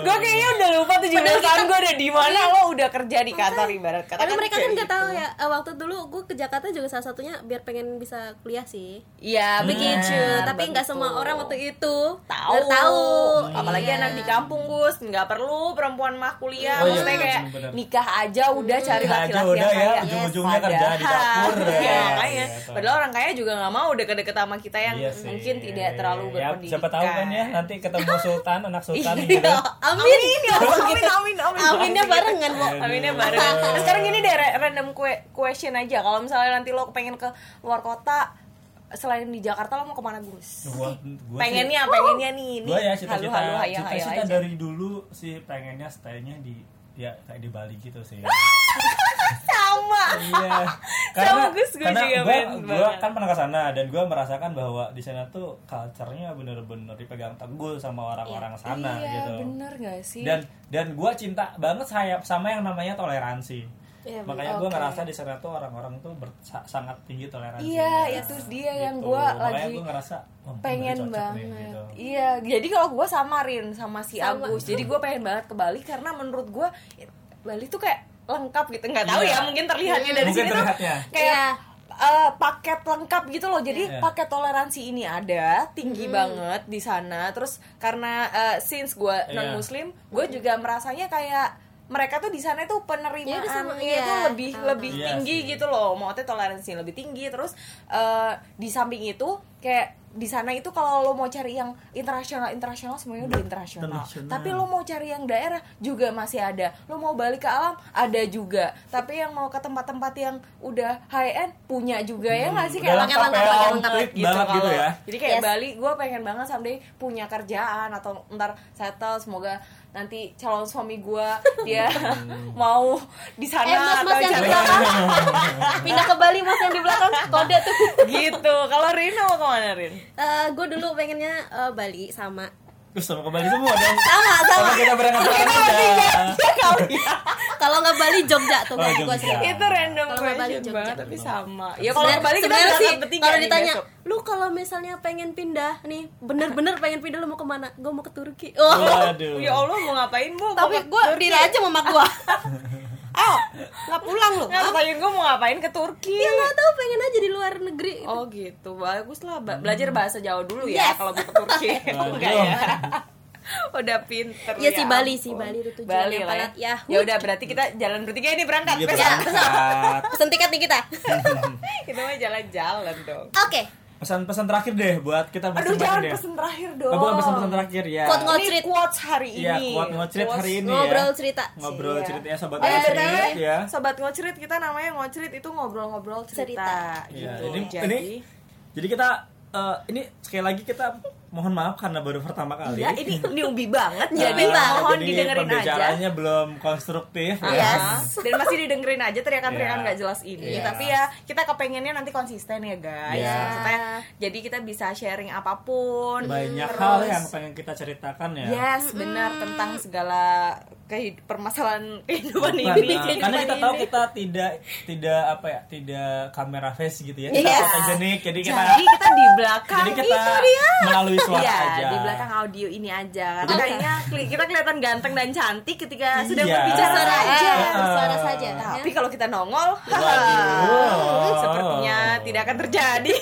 Gue kayaknya udah lupa 17 tahun gue udah di mana. Lo udah kerja di kantor ibarat kata tapi mereka kan kayak nggak gitu. tahu ya eh, waktu dulu gue ke Jakarta juga salah satunya biar pengen bisa kuliah sih. Iya, begitu tapi nggak semua orang waktu itu. Tahu. Tahu. Apalagi Iya. anak di kampung Gus. Nggak perlu perempuan mah kuliah. Oh, iya, maksudnya kayak nikah aja udah cari Nikah aja laki-laki udah yang ya, kaya ujung-ujungnya kerja di padahal. dapur, ya. Iya, makanya. Padahal orang kaya juga nggak mau deket-deket sama kita yang Iya mungkin tidak terlalu Ya, berpendidikan siapa tahu kan ya nanti ketemu sultan anak sultan Iya. gitu <laughs> amin. Ya Allah, amin amin amin aminnya barengan bu Aminnya bareng. Nah, sekarang gini deh ra- random que- question aja. Kalau misalnya nanti lo pengen ke luar kota selain di Jakarta lo mau ke mana Gus? gua, gua Pengennya, pengennya nih, gue nih. ya cita-cita halu-halu, hayal-hayal cita-cita dari dulu sih pengennya staynya di ya kayak di Bali gitu sih <laughs> sama. iya <laughs> Sama Gus, gua karena juga gua, gua banget. kan pernah ke sana dan gue merasakan bahwa di sana tuh culture-nya bener-bener dipegang teguh sama orang-orang sana iya, gitu bener gak sih? dan dan gue cinta banget saya sama yang namanya toleransi Iya, makanya gue ngerasa di sana tuh orang-orang tuh ber- sangat tinggi toleransi Iya, itu dia yang gua makanya lagi gue ngerasa pengen banget. nih, gitu. Iya, jadi kalau gue samarin sama si Sama. Agus. Jadi gue pengen banget ke Bali karena menurut gue Bali tuh kayak lengkap gitu. Nggak tahu Iya. ya, mungkin terlihatnya dari Mungkin sini terlihatnya. tuh kayak eh, paket lengkap gitu loh. Jadi Iya. paket toleransi ini ada tinggi banget di sana. Terus karena eh, since gue Iya. non muslim, gue juga merasanya kayak mereka tuh di sana tuh Ya, udah sama, penerimaannya iya. itu lebih lebih Iya tinggi sih. gitu loh. Maksudnya toleransi lebih tinggi. Terus eh, di samping itu kayak di sana itu kalau lo mau cari yang internasional internasional semuanya udah internasional. Tapi lo mau cari yang daerah juga masih ada. Lo mau balik ke alam ada juga. Tapi yang mau ke tempat-tempat yang udah high end punya juga. Ya nggak sih? Hmm, Udah lengkap ya, pakai komplit banget gitu kalau- ya. jadi kayak Yes. Bali gue pengen banget someday punya kerjaan atau ntar settle semoga nanti calon suami gue <laughs> dia mau di sana Eh, mas, mas atau yang di cari- belakang. <laughs> Pindah ke Bali mas yang di belakang kode tuh. gitu kalau Rino mau ke mana Rin? gue dulu pengennya eh, Bali sama Terus sama kembali semua dong. sama sama. Sama kita berangkat bareng aja. kalau nggak Bali Jogja tuh Oh, gua sih itu random Kalau nggak Bali, Jogja. banget tapi sama. Ya kalau ke Bali kita sih bertiga kalau ditanya lu kalau misalnya pengen pindah nih bener-bener <laughs> pengen pindah lu mau ke mana? Gue mau ke Turki. Oh Waduh. ya Allah mau ngapain bu? Tapi gue diri aja sama mak gue <laughs> oh nggak pulang nggak tanyain gue mau ngapain ke Turki ya nggak tahu pengen aja di luar negeri Oh gitu, bagus lah. Ba- Belajar bahasa Jawa dulu ya Yes. kalau mau ke Turki. <laughs> Enggak ya? Udah pinter Ya sih, Bali ampun. sih, Bali itu tujuan Bali yang lah ya. ya, Ya udah berarti kita jalan bertiga ini berangkat. Besok. berangkat. <laughs> pesen tiket nih kita <laughs> kita mah jalan-jalan dong. oke Pesan-pesan terakhir deh buat kita Aduh jangan deh. pesen terakhir dong. Oh, bukan pesan-pesan terakhir ya. Quote Ini Ngocrit. quotes hari ini. Iya, quote ngocrit Quotes- hari ini ngobrol ya. cerita Ngobrol Iya. ceritanya sobat Oh, ya, ngocrit ya. Sobat ngocrit kita namanya ngocrit itu ngobrol-ngobrol cerita, Cerita. Iya, gitu. ini Jadi, ini jadi kita eh, ini sekali lagi kita mohon maaf karena baru pertama kali. ya ini <laughs> newbie banget Iya, jadi mohon jadi didengerin aja. pembicaraannya belum konstruktif ya. Yes. Dan masih didengerin aja teriakan-teriakan nggak jelas ini. Iya. Tapi ya kita kepengennya nanti konsisten ya guys. Iya. Maksudnya jadi kita bisa sharing apa pun. Banyak Terus- hal yang pengen kita ceritakan ya. Yes, benar tentang segala kehid- permasalahan kehidupan Bukan, ini. nah, kehidupan karena kita tahu ini. kita tidak tidak apa ya tidak kamera face gitu ya Yes. kita fotogenik jadi kita Jadi kita di belakang jadi kita itu dia. melalui suara Iya, aja di belakang audio ini aja. Karena kayaknya kita kelihatan ganteng dan cantik ketika sudah Iya. berbicara suara aja. suara saja Tapi kalau kita nongol, Waduh. <laughs> sepertinya tidak akan terjadi.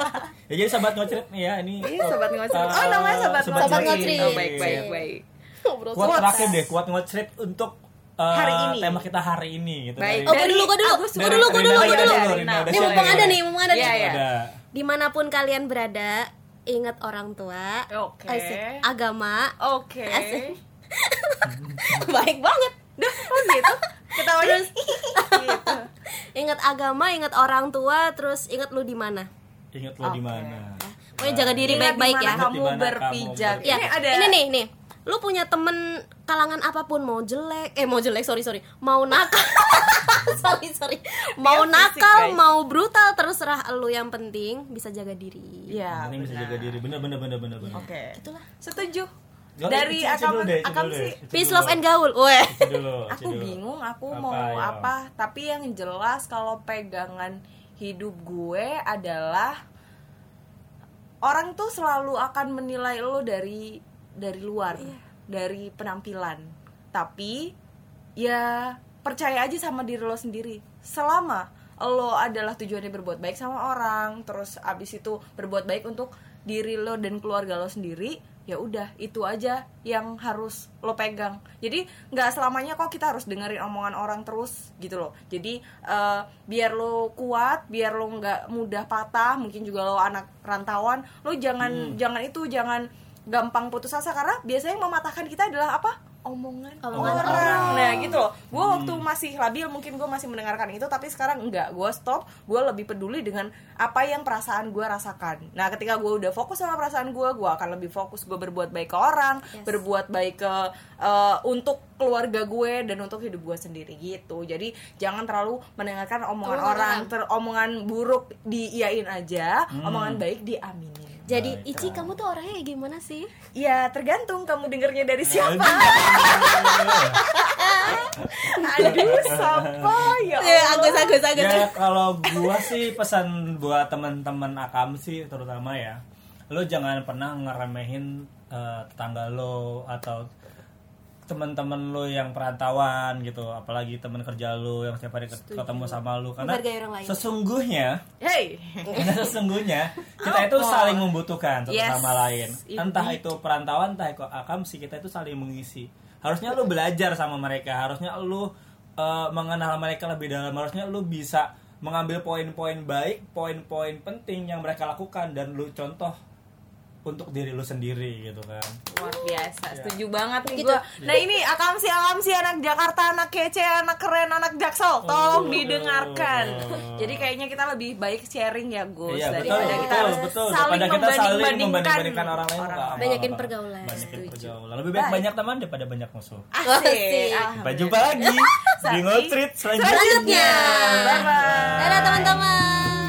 <laughs> ya jadi sahabat ngocrit ya ini Iya, sobat ngocrit. eh, Oh, namanya sobat sobat Sobat ngocrit. ngocrit. Oh, baik, baik, baik. <laughs> ngobrol kuat terakhir deh kuat ngocrit untuk eh, Hari ini. tema kita hari ini gitu Baik. Dari- Oh, gua dulu, gua dulu, dari- dulu, gua dari dulu, gua dulu. Ini mumpung ada nih, mumpung ada Iya, nih. iya. Ada. Di mana pun kalian berada, ingat orang tua, Oke. asik, agama, Oke. Asik. <laughs> baik banget. Oh gitu. Ketawanya gitu. <laughs> Ingat agama, ingat orang tua, terus ingat lu di mana. ingat lo di Oke. mana Pokoknya jaga diri baik-baik di ya. Kamu Di mana kamu berpijak. berpijak. Ya, Ini ada ini nih, nih. Lu punya temen kalangan apa pun mau jelek, eh mau jelek, sorry sorry, mau nakal, <laughs> sorry sorry, mau fisik, nakal, mau brutal, terserah lu yang penting bisa jaga diri. Iya. Ini bisa jaga diri bener bener bener bener bener Oke. Itulah. Setuju. Gak, Dari akam deh, akam sih. Peace, love, and gaul. Weh. Aku bingung aku Apa, mau ayo? apa, tapi yang jelas kalau pegangan hidup gue adalah orang tuh selalu akan menilai lo dari dari luar, dari penampilan. Tapi ya percaya aja sama diri lo sendiri. Selama lo adalah tujuannya berbuat baik sama orang, terus abis itu berbuat baik untuk diri lo dan keluarga lo sendiri, ya udah itu aja yang harus lo pegang. Jadi nggak selamanya kok kita harus dengerin omongan orang terus gitu loh. Jadi eh, biar lo kuat, biar lo nggak mudah patah, mungkin juga lo anak rantauan, lo jangan jangan itu jangan gampang putus asa karena biasanya yang mematahkan kita adalah apa? omongan, Omongan orang. orang. Nah gitu loh. Gue waktu masih labil mungkin gue masih mendengarkan itu, tapi sekarang enggak. Gue stop. Gue lebih peduli dengan apa yang perasaan gue rasakan. Nah ketika gue udah fokus sama perasaan gue, gue akan lebih fokus gue berbuat baik ke orang, Yes. berbuat baik ke eh, untuk keluarga gue dan untuk hidup gue sendiri gitu. Jadi jangan terlalu mendengarkan omongan Omongan orang, ter omongan buruk diiyain aja, omongan baik diaminin. Jadi Baik. Ici kamu tuh orangnya kayak gimana sih? Ya tergantung kamu dengernya dari siapa. Aduh, siapa ya? Ya, Allah. agus agus agus. ya kalau gua sih pesan buat teman-teman akam sih terutama ya lo jangan pernah ngeremehin eh, tetangga lo atau teman-teman lo yang perantauan gitu apalagi teman kerja lo yang setiap hari ket- ketemu sama lo karena Menghargai orang lain. sesungguhnya Hey. karena sesungguhnya kita itu saling membutuhkan satu Yes, sama lain indeed. entah itu perantauan entah itu akam sih kita itu saling mengisi harusnya lu belajar sama mereka harusnya lu eh, mengenal mereka lebih dalam harusnya lu bisa mengambil poin-poin baik poin-poin penting yang mereka lakukan dan lu contoh untuk diri lu sendiri gitu kan luar biasa setuju banget nih Gitu. gue nah ini akamsi akamsi anak Jakarta anak kece anak keren anak jaksel tolong Oh. didengarkan jadi kayaknya kita lebih baik sharing ya Gus Iya betul daripada kita betul betul saling daripada kita saling membanding-bandingkan orang lain nggak apa-apa. Banyakin pergaulan. banyakin Setuju. pergaulan lebih baik banyak teman daripada banyak musuh asik sampai jumpa lagi di ngotrit selanjutnya Selanjutnya. bye bye Dadah teman-teman.